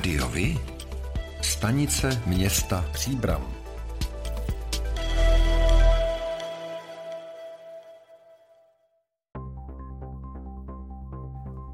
Rádiovi? Stanice města Příbram.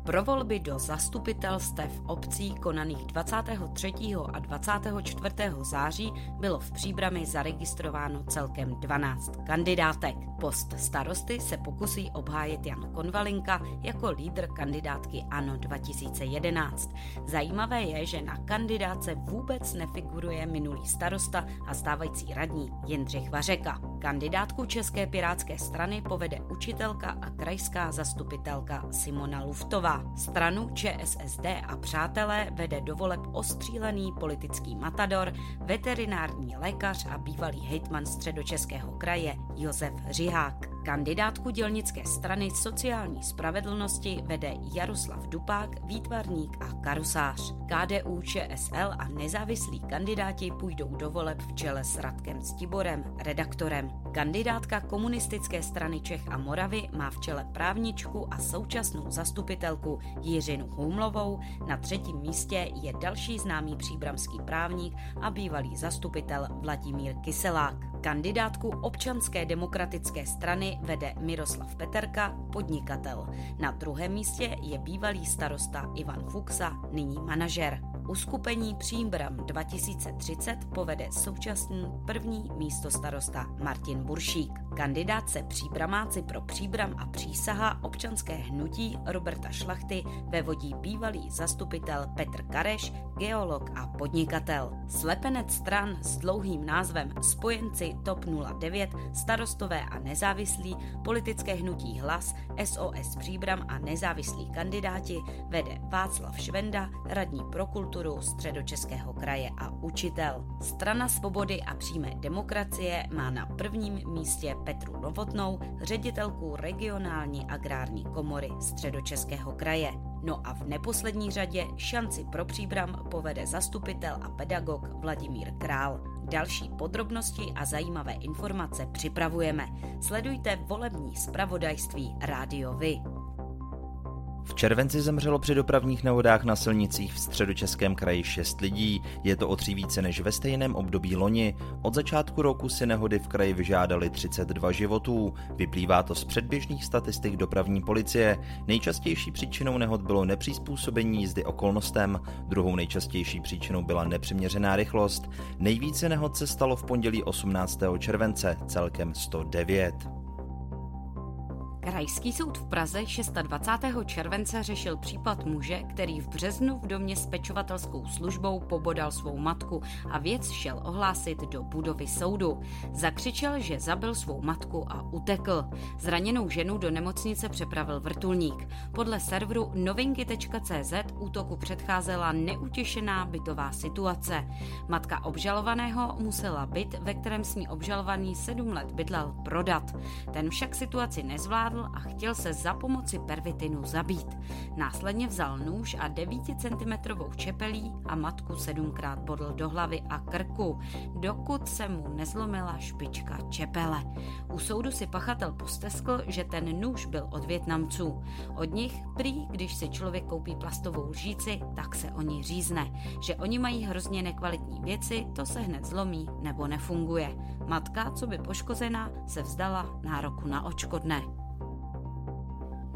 Pro volby do zastupitelstev obcí konaných 23. a 24. září bylo v Příbrami zaregistrováno celkem 12 kandidátek. Post starosty se pokusí obhájit Jan Konvalinka jako lídr kandidátky ANO 2011. Zajímavé je, že na kandidáce vůbec nefiguruje minulý starosta a stávající radní Jindřich Vařeka. Kandidátku České pirátské strany povede učitelka a krajská zastupitelka Simona Luftová. Stranu ČSSD a přátelé vede do voleb ostřílený politický matador, veterinární lékař a bývalý hejtman středočeského kraje Josef Řihák. Kandidátku dělnické strany sociální spravedlnosti vede Jaroslav Dupák, výtvarník a karusář. KDU, ČSL a nezávislí kandidáti půjdou do voleb v čele s Radkem Stiborem, redaktorem. Kandidátka komunistické strany Čech a Moravy má v čele právničku a současnou zastupitelku Jiřinu Humlovou. Na třetím místě je další známý příbramský právník a bývalý zastupitel Vladimír Kyselák. Kandidátku občanské demokratické strany vede Miroslav Peterka, podnikatel. Na druhém místě je bývalý starosta Ivan Fuxa, nyní manažer. Uskupení Příbram 2030 povede současný první místo starosta Martin Buršík. Kandidát se příbramáci pro Příbram a přísaha občanské hnutí Roberta Šlachty vevodí bývalý zastupitel Petr Kareš, geolog a podnikatel. Slepenec stran s dlouhým názvem Spojenci TOP 09, starostové a nezávislí, politické hnutí Hlas, SOS Příbram a nezávislí kandidáti vede Václav Švenda, radní pro kulturu středočeského kraje a učitel. Strana svobody a přímé demokracie má na prvním místě Petru Novotnou, ředitelku regionální agrární komory středočeského kraje. No a v neposlední řadě šanci pro příbram povede zastupitel a pedagog Vladimír Král. Další podrobnosti a zajímavé informace připravujeme. Sledujte volební zpravodajství Rádio Vy. V červenci zemřelo při dopravních nehodách na silnicích v středočeském kraji 6 lidí. Je to o tří více než ve stejném období loni. Od začátku roku si nehody v kraji vyžádali 32 životů. Vyplývá to z předběžných statistik dopravní policie. Nejčastější příčinou nehod bylo nepřizpůsobení jízdy okolnostem, druhou nejčastější příčinou byla nepřiměřená rychlost. Nejvíce nehod se stalo v pondělí 18. července, celkem 109. Krajský soud v Praze 26. července řešil případ muže, který v březnu v domě s pečovatelskou službou pobodal svou matku a věc šel ohlásit do budovy soudu. Zakřičel, že zabil svou matku a utekl. Zraněnou ženu do nemocnice přepravil vrtulník. Podle serveru novinky.cz útoku předcházela neutěšená bytová situace. Matka obžalovaného musela byt, ve kterém s ní obžalovaný sedm let bydlel, prodat. Ten však situaci nezvládl napadl a chtěl se za pomoci pervitinu zabít. Následně vzal nůž a 9 cm čepelí a matku sedmkrát bodl do hlavy a krku, dokud se mu nezlomila špička čepele. U soudu si pachatel posteskl, že ten nůž byl od Větnamců. Od nich prý, když si člověk koupí plastovou lžíci, tak se o ní řízne. Že oni mají hrozně nekvalitní věci, to se hned zlomí nebo nefunguje. Matka, co by poškozená, se vzdala nároku na očkodné.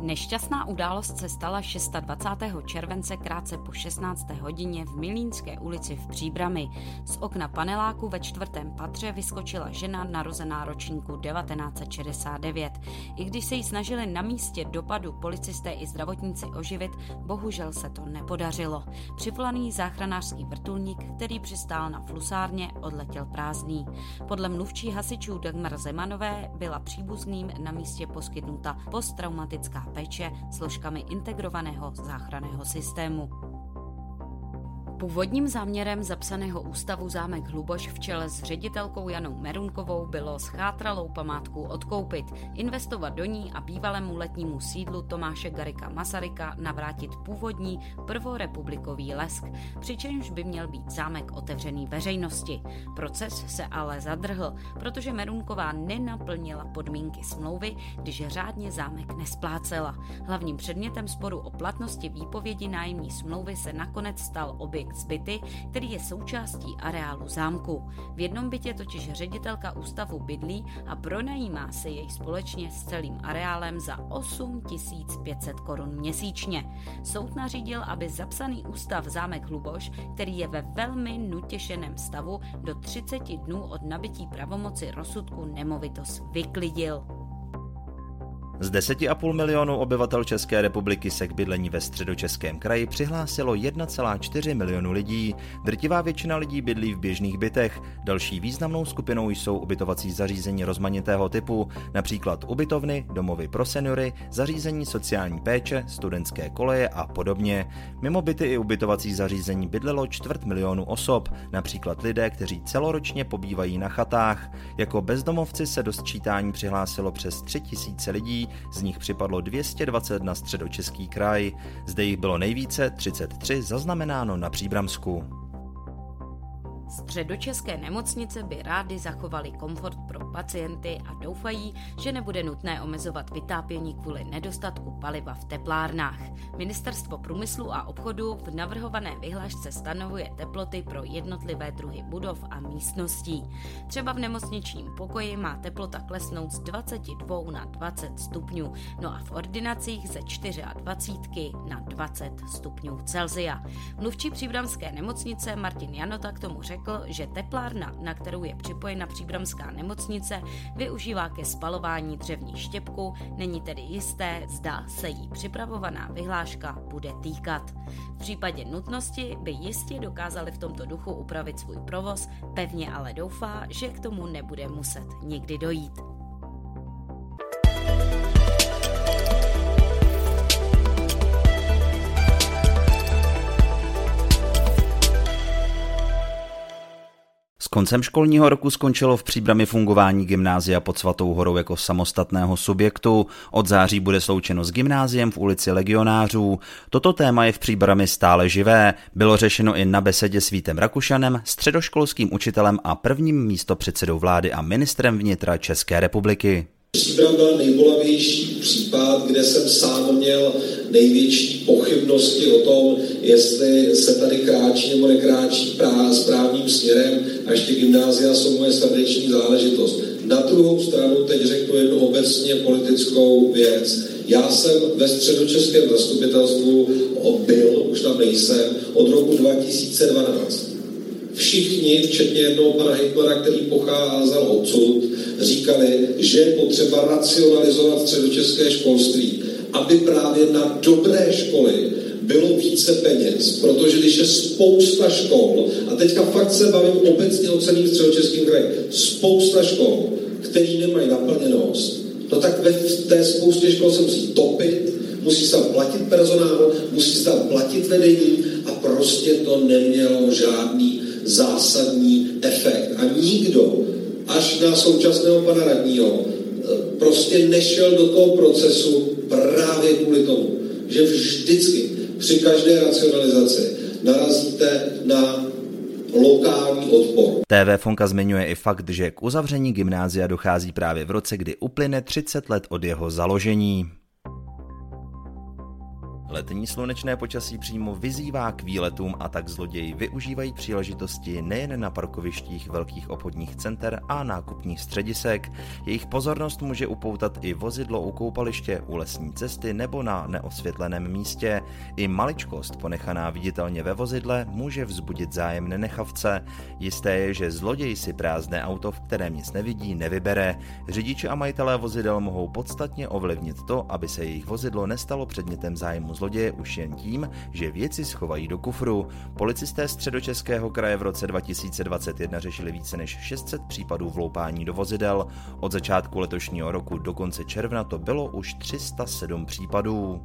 Nešťastná událost se stala 26. července krátce po 16. hodině v Milínské ulici v Příbrami. Z okna paneláku ve čtvrtém patře vyskočila žena narozená ročníku 1969. I když se jí snažili na místě dopadu policisté i zdravotníci oživit, bohužel se to nepodařilo. Přivolaný záchranářský vrtulník, který přistál na flusárně, odletěl prázdný. Podle mluvčí hasičů Dagmar Zemanové byla příbuzným na místě poskytnuta posttraumatická péče složkami integrovaného záchranného systému. Původním záměrem zapsaného ústavu Zámek Hluboš v čele s ředitelkou Janou Merunkovou bylo schátralou památku odkoupit, investovat do ní a bývalému letnímu sídlu Tomáše Garika Masaryka navrátit původní prvorepublikový lesk, přičemž by měl být zámek otevřený veřejnosti. Proces se ale zadrhl, protože Merunková nenaplnila podmínky smlouvy, když řádně zámek nesplácela. Hlavním předmětem sporu o platnosti výpovědi nájemní smlouvy se nakonec stal objekt komplex byty, který je součástí areálu zámku. V jednom bytě totiž ředitelka ústavu bydlí a pronajímá si jej společně s celým areálem za 8 500 korun měsíčně. Soud nařídil, aby zapsaný ústav zámek Hluboš, který je ve velmi nutěšeném stavu, do 30 dnů od nabití pravomoci rozsudku nemovitost vyklidil. Z 10,5 milionů obyvatel České republiky se k bydlení ve středočeském kraji přihlásilo 1,4 milionu lidí. Drtivá většina lidí bydlí v běžných bytech. Další významnou skupinou jsou ubytovací zařízení rozmanitého typu, například ubytovny, domovy pro seniory, zařízení sociální péče, studentské koleje a podobně. Mimo byty i ubytovací zařízení bydlelo čtvrt milionu osob, například lidé, kteří celoročně pobývají na chatách. Jako bezdomovci se do sčítání přihlásilo přes 3000 lidí, z nich připadlo 220 na středočeský kraj. Zde jich bylo nejvíce 33 zaznamenáno na Příbramsku. Středočeské nemocnice by rády zachovali komfort pro pacienty a doufají, že nebude nutné omezovat vytápění kvůli nedostatku paliva v teplárnách. Ministerstvo průmyslu a obchodu v navrhované vyhlášce stanovuje teploty pro jednotlivé druhy budov a místností. Třeba v nemocničním pokoji má teplota klesnout z 22 na 20 stupňů, no a v ordinacích ze 24 na 20 stupňů Celzia. Mluvčí příbramské nemocnice Martin Janota k tomu řekl, řekl, že teplárna, na kterou je připojena příbramská nemocnice, využívá ke spalování dřevní štěpku, není tedy jisté, zda se jí připravovaná vyhláška bude týkat. V případě nutnosti by jistě dokázali v tomto duchu upravit svůj provoz, pevně ale doufá, že k tomu nebude muset nikdy dojít. Koncem školního roku skončilo v příbrami fungování gymnázia pod Svatou horou jako samostatného subjektu. Od září bude sloučeno s gymnáziem v ulici Legionářů. Toto téma je v příbrami stále živé. Bylo řešeno i na besedě s Vítem Rakušanem, středoškolským učitelem a prvním místopředsedou vlády a ministrem vnitra České republiky. Příbram byl nejbolavější případ, kde jsem sám měl největší pochybnosti o tom, jestli se tady kráčí nebo nekráčí správným směrem, až ty gymnázia jsou moje srdeční záležitost. Na druhou stranu teď řeknu jednu obecně politickou věc. Já jsem ve středočeském zastupitelstvu byl, už tam nejsem, od roku 2012 všichni, včetně jednoho pana hejtmana, který pocházel odsud, říkali, že je potřeba racionalizovat středočeské školství, aby právě na dobré školy bylo více peněz, protože když je spousta škol, a teďka fakt se bavím obecně o celým středočeským kraji, spousta škol, který nemají naplněnost, no tak ve té spoustě škol se musí topit, musí se tam platit personál, musí se tam platit vedení a prostě to nemělo žádný zásadní efekt. A nikdo, až na současného pana radního, prostě nešel do toho procesu právě kvůli tomu, že vždycky při každé racionalizaci narazíte na lokální odpor. TV Fonka zmiňuje i fakt, že k uzavření gymnázia dochází právě v roce, kdy uplyne 30 let od jeho založení. Letní slunečné počasí přímo vyzývá k výletům a tak zloději využívají příležitosti nejen na parkovištích velkých obchodních center a nákupních středisek. Jejich pozornost může upoutat i vozidlo u koupaliště, u lesní cesty nebo na neosvětleném místě. I maličkost ponechaná viditelně ve vozidle může vzbudit zájem nenechavce. Jisté je, že zloděj si prázdné auto, v kterém nic nevidí, nevybere. Řidiči a majitelé vozidel mohou podstatně ovlivnit to, aby se jejich vozidlo nestalo předmětem zájmu zloděje už jen tím, že věci schovají do kufru. Policisté středočeského kraje v roce 2021 řešili více než 600 případů vloupání do vozidel. Od začátku letošního roku do konce června to bylo už 307 případů.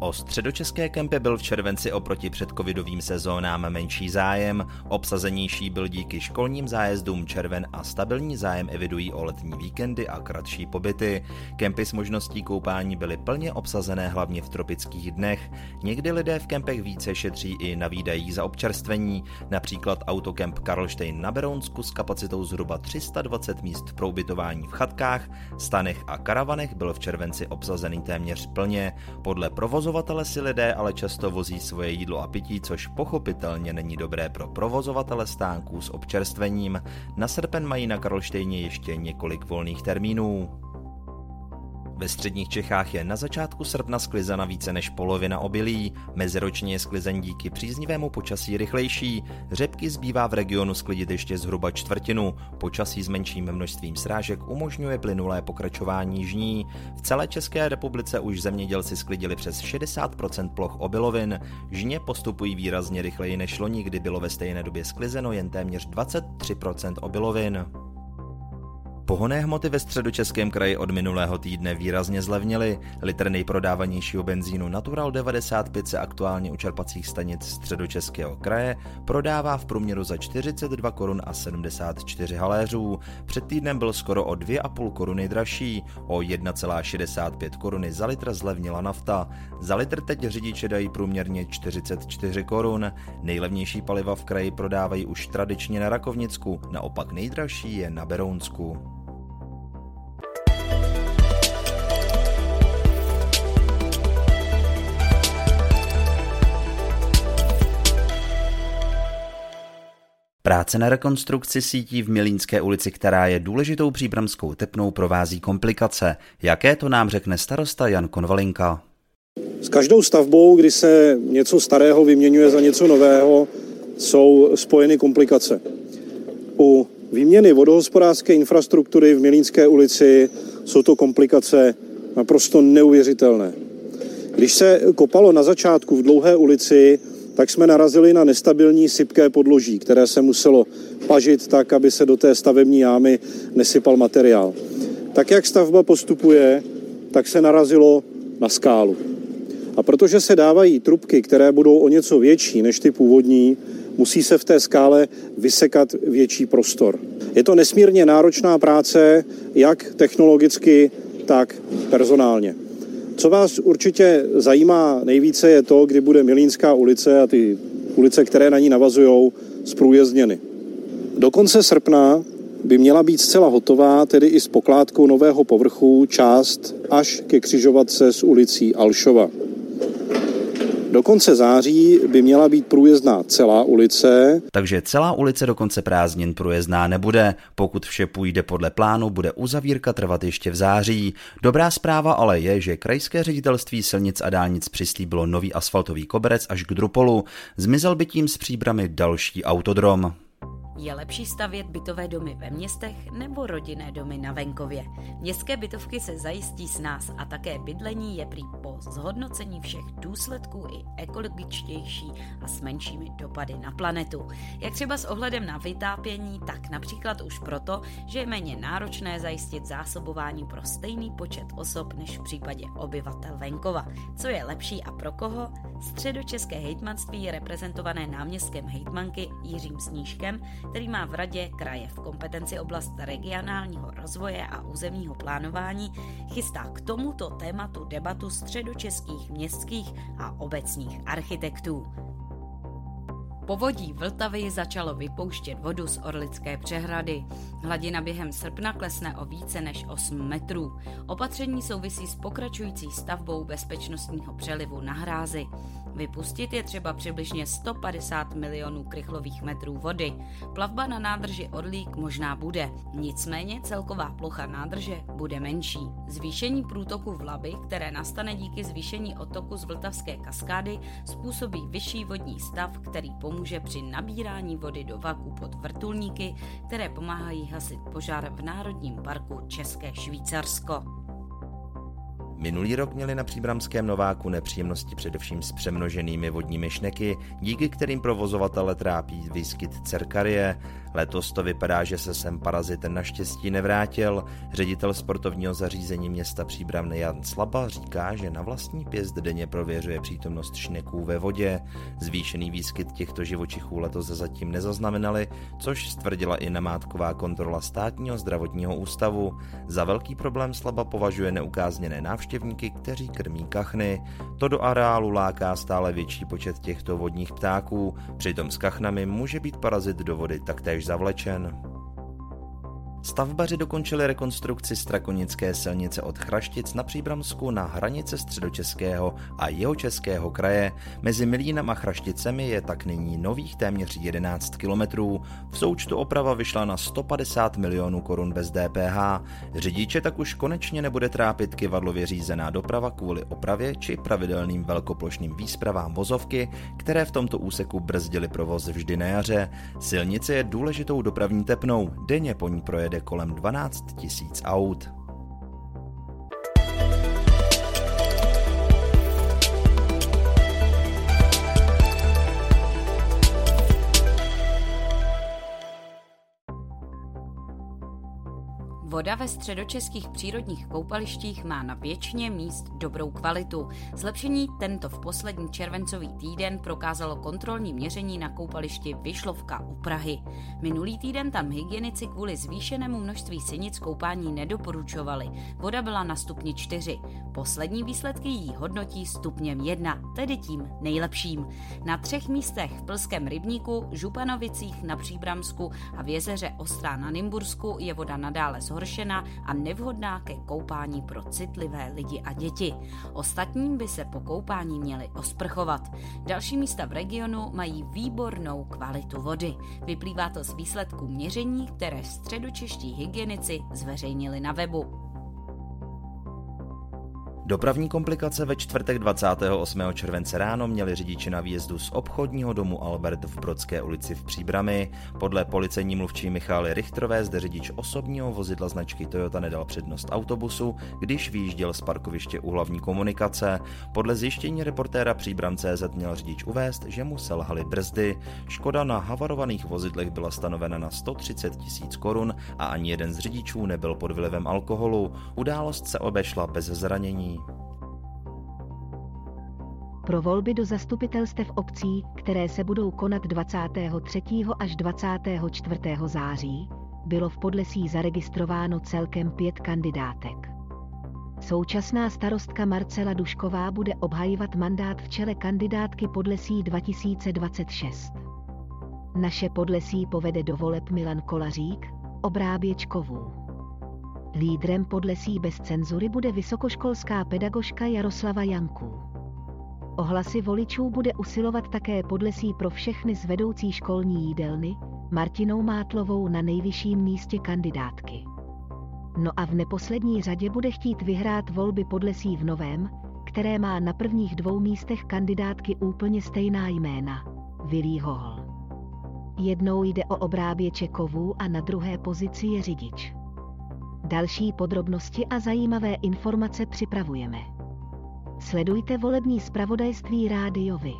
O středočeské kempy byl v červenci oproti předcovidovým sezónám menší zájem, obsazenější byl díky školním zájezdům červen a stabilní zájem evidují o letní víkendy a kratší pobyty. Kempy s možností koupání byly plně obsazené hlavně v tropických dnech. Někdy lidé v kempech více šetří i na výdajích za občerstvení, například autokemp Karlštejn na Berounsku s kapacitou zhruba 320 míst pro ubytování v chatkách, stanech a karavanech byl v červenci obsazený téměř plně. Podle provozu provozovatele si lidé ale často vozí svoje jídlo a pití, což pochopitelně není dobré pro provozovatele stánků s občerstvením. Na srpen mají na Karlštejně ještě několik volných termínů. Ve středních Čechách je na začátku srpna sklizena více než polovina obilí, meziročně je sklizen díky příznivému počasí rychlejší, řepky zbývá v regionu sklidit ještě zhruba čtvrtinu, počasí s menším množstvím srážek umožňuje plynulé pokračování žní. V celé České republice už zemědělci sklidili přes 60% ploch obilovin, žně postupují výrazně rychleji než loni, kdy bylo ve stejné době sklizeno jen téměř 23% obilovin. Pohonné hmoty ve středočeském kraji od minulého týdne výrazně zlevnily. Litr nejprodávanějšího benzínu Natural 95 se aktuálně u čerpacích stanic středočeského kraje prodává v průměru za 42 korun a 74 haléřů. Před týdnem byl skoro o 2,5 koruny dražší, o 1,65 koruny za litr zlevnila nafta. Za litr teď řidiče dají průměrně 44 korun. Nejlevnější paliva v kraji prodávají už tradičně na Rakovnicku, naopak nejdražší je na Berounsku. Práce na rekonstrukci sítí v Milínské ulici, která je důležitou příbramskou tepnou, provází komplikace. Jaké to nám řekne starosta Jan Konvalinka? S každou stavbou, kdy se něco starého vyměňuje za něco nového, jsou spojeny komplikace. U výměny vodohospodářské infrastruktury v Milínské ulici jsou to komplikace naprosto neuvěřitelné. Když se kopalo na začátku v dlouhé ulici, tak jsme narazili na nestabilní sypké podloží, které se muselo pažit tak, aby se do té stavební jámy nesypal materiál. Tak jak stavba postupuje, tak se narazilo na skálu. A protože se dávají trubky, které budou o něco větší než ty původní, musí se v té skále vysekat větší prostor. Je to nesmírně náročná práce, jak technologicky, tak personálně. Co vás určitě zajímá nejvíce je to, kdy bude Milínská ulice a ty ulice, které na ní navazují, zprůjezdněny. Do konce srpna by měla být zcela hotová, tedy i s pokládkou nového povrchu, část až ke křižovatce s ulicí Alšova. Do konce září by měla být průjezdná celá ulice. Takže celá ulice do konce prázdnin průjezdná nebude. Pokud vše půjde podle plánu, bude uzavírka trvat ještě v září. Dobrá zpráva ale je, že krajské ředitelství silnic a dálnic přislíbilo nový asfaltový koberec až k Drupolu. Zmizel by tím s příbramy další autodrom. Je lepší stavět bytové domy ve městech nebo rodinné domy na venkově? Městské bytovky se zajistí s nás a také bydlení je prý po zhodnocení všech důsledků i ekologičtější a s menšími dopady na planetu. Jak třeba s ohledem na vytápění, tak například už proto, že je méně náročné zajistit zásobování pro stejný počet osob než v případě obyvatel venkova. Co je lepší a pro koho? Středočeské hejtmanství reprezentované náměstkem hejtmanky Jiřím Snížkem který má v radě kraje v kompetenci oblast regionálního rozvoje a územního plánování, chystá k tomuto tématu debatu středočeských městských a obecních architektů. Povodí Vltavy začalo vypouštět vodu z Orlické přehrady. Hladina během srpna klesne o více než 8 metrů. Opatření souvisí s pokračující stavbou bezpečnostního přelivu na hrázi. Vypustit je třeba přibližně 150 milionů krychlových metrů vody. Plavba na nádrži Orlík možná bude, nicméně celková plocha nádrže bude menší. Zvýšení průtoku Vlaby, které nastane díky zvýšení otoku z Vltavské kaskády, způsobí vyšší vodní stav, který pomůže při nabírání vody do vaku pod vrtulníky, které pomáhají hasit požár v Národním parku České Švýcarsko. Minulý rok měli na příbramském Nováku nepříjemnosti především s přemnoženými vodními šneky, díky kterým provozovatele trápí výskyt cerkarie. Letos to vypadá, že se sem parazit naštěstí nevrátil. Ředitel sportovního zařízení města Příbramny Jan Slaba říká, že na vlastní pěst denně prověřuje přítomnost šneků ve vodě. Zvýšený výskyt těchto živočichů letos zatím nezaznamenali, což stvrdila i namátková kontrola státního zdravotního ústavu. Za velký problém Slaba považuje neukázněné návštěvníky, kteří krmí kachny. To do areálu láká stále větší počet těchto vodních ptáků, přitom s kachnami může být parazit do vody taktéž zavlečen. Stavbaři dokončili rekonstrukci Strakonické silnice od Chraštic na Příbramsku na hranice středočeského a jihočeského kraje. Mezi Milínem a Chrašticemi je tak nyní nových téměř 11 kilometrů. V součtu oprava vyšla na 150 milionů korun bez DPH. Řidiče tak už konečně nebude trápit kivadlově řízená doprava kvůli opravě či pravidelným velkoplošným výspravám vozovky, které v tomto úseku brzdily provoz vždy na jaře. Silnice je důležitou dopravní tepnou, denně po ní projede kolem 12 000 aut. Voda ve středočeských přírodních koupalištích má na většině míst dobrou kvalitu. Zlepšení tento v poslední červencový týden prokázalo kontrolní měření na koupališti Vyšlovka u Prahy. Minulý týden tam hygienici kvůli zvýšenému množství sinic koupání nedoporučovali. Voda byla na stupni 4. Poslední výsledky jí hodnotí stupněm 1, tedy tím nejlepším. Na třech místech v Plském rybníku, Županovicích na Příbramsku a v jezeře Ostrá na Nymbursku je voda nadále zhoršená zhoršená a nevhodná ke koupání pro citlivé lidi a děti. Ostatním by se po koupání měli osprchovat. Další místa v regionu mají výbornou kvalitu vody. Vyplývá to z výsledků měření, které středočeští hygienici zveřejnili na webu. Dopravní komplikace ve čtvrtek 28. července ráno měli řidiči na výjezdu z obchodního domu Albert v Brodské ulici v Příbrami. Podle policejní mluvčí Michály Richtrové zde řidič osobního vozidla značky Toyota nedal přednost autobusu, když vyjížděl z parkoviště u hlavní komunikace. Podle zjištění reportéra Příbram CZ měl řidič uvést, že mu selhaly brzdy. Škoda na havarovaných vozidlech byla stanovena na 130 tisíc korun a ani jeden z řidičů nebyl pod vlivem alkoholu. Událost se obešla bez zranění. Pro volby do zastupitelstev obcí, které se budou konat 23. až 24. září, bylo v Podlesí zaregistrováno celkem pět kandidátek. Současná starostka Marcela Dušková bude obhajovat mandát v čele kandidátky Podlesí 2026. Naše Podlesí povede do voleb Milan Kolařík, obráběčkovů. Lídrem Podlesí bez cenzury bude vysokoškolská pedagožka Jaroslava Janků. Ohlasy voličů bude usilovat také podlesí pro všechny z vedoucí školní jídelny, Martinou Mátlovou na nejvyšším místě kandidátky. No a v neposlední řadě bude chtít vyhrát volby podlesí v Novém, které má na prvních dvou místech kandidátky úplně stejná jména. Vilí Hohl. Jednou jde o obráběče kovů a na druhé pozici je řidič. Další podrobnosti a zajímavé informace připravujeme. Sledujte volební zpravodajství rádiovi.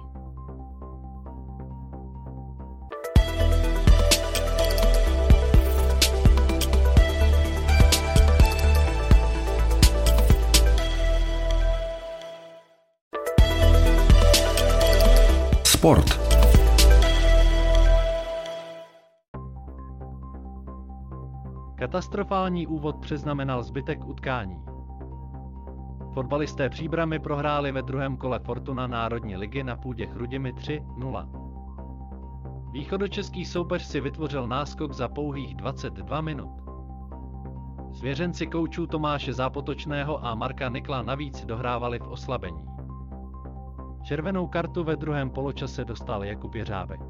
Sport. Katastrofální úvod přeznamenal zbytek utkání. Fotbalisté Příbramy prohráli ve druhém kole Fortuna Národní ligy na půdě Chrudimi 3-0. Východočeský soupeř si vytvořil náskok za pouhých 22 minut. Svěřenci koučů Tomáše Zápotočného a Marka Nikla navíc dohrávali v oslabení. Červenou kartu ve druhém poločase dostal Jakub Jeřábek.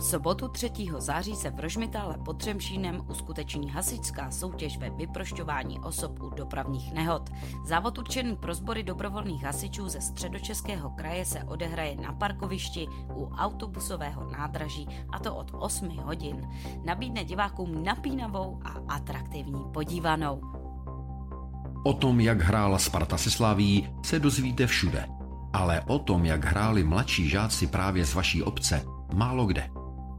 V sobotu 3. září se v Rožmitále pod Třemšínem uskuteční hasičská soutěž ve vyprošťování osob u dopravních nehod. Závod určený pro sbory dobrovolných hasičů ze středočeského kraje se odehraje na parkovišti u autobusového nádraží a to od 8 hodin. Nabídne divákům napínavou a atraktivní podívanou. O tom, jak hrála Sparta se Slaví, se dozvíte všude. Ale o tom, jak hráli mladší žáci právě z vaší obce, málo kde.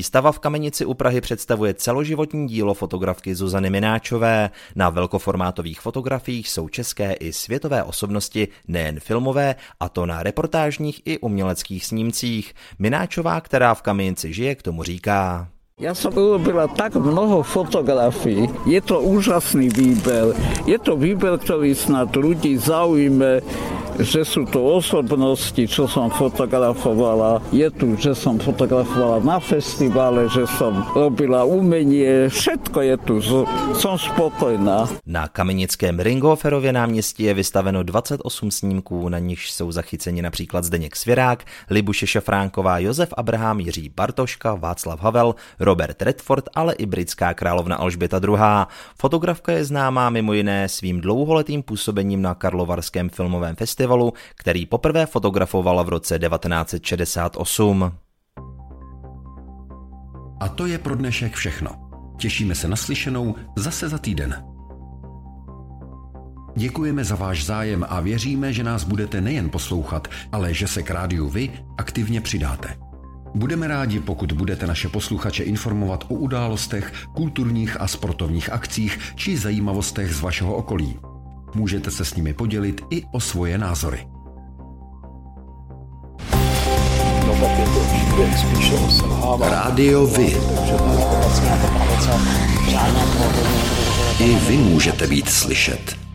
Výstava v Kamenici u Prahy představuje celoživotní dílo fotografky Zuzany Mináčové. Na velkoformátových fotografiích jsou české i světové osobnosti, nejen filmové, a to na reportážních i uměleckých snímcích. Mináčová, která v Kamenici žije, k tomu říká. Ja som urobila tak mnoho fotografií. Je to úžasný výber. Je to výber, ktorý snad ľudí zaujme že sú tu osobnosti, čo som fotografovala. Je tu, že som fotografovala na festivale, že som robila umenie, všetko je tu, som spokojná. Na kamenickém Ringhoferově náměstí je vystaveno 28 snímků, na nichž jsou zachyceni například Zdeněk Svěrák, Libuše Šafránková, Josef Abraham, Jiří Bartoška, Václav Havel, Robert Redford, ale i britská královna Alžběta II. Fotografka je známá mimo jiné svým dlouholetým působením na Karlovarském filmovém festivalu festivalu, který poprvé fotografovala v roce 1968. A to je pro dnešek všechno. Těšíme se na slyšenou zase za týden. Děkujeme za váš zájem a věříme, že nás budete nejen poslouchat, ale že se k rádiu vy aktivně přidáte. Budeme rádi, pokud budete naše posluchače informovat o událostech, kulturních a sportovních akcích či zajímavostech z vašeho okolí. Můžete se s nimi podělit i o svoje názory. Rádio Vy. I vy můžete být slyšet.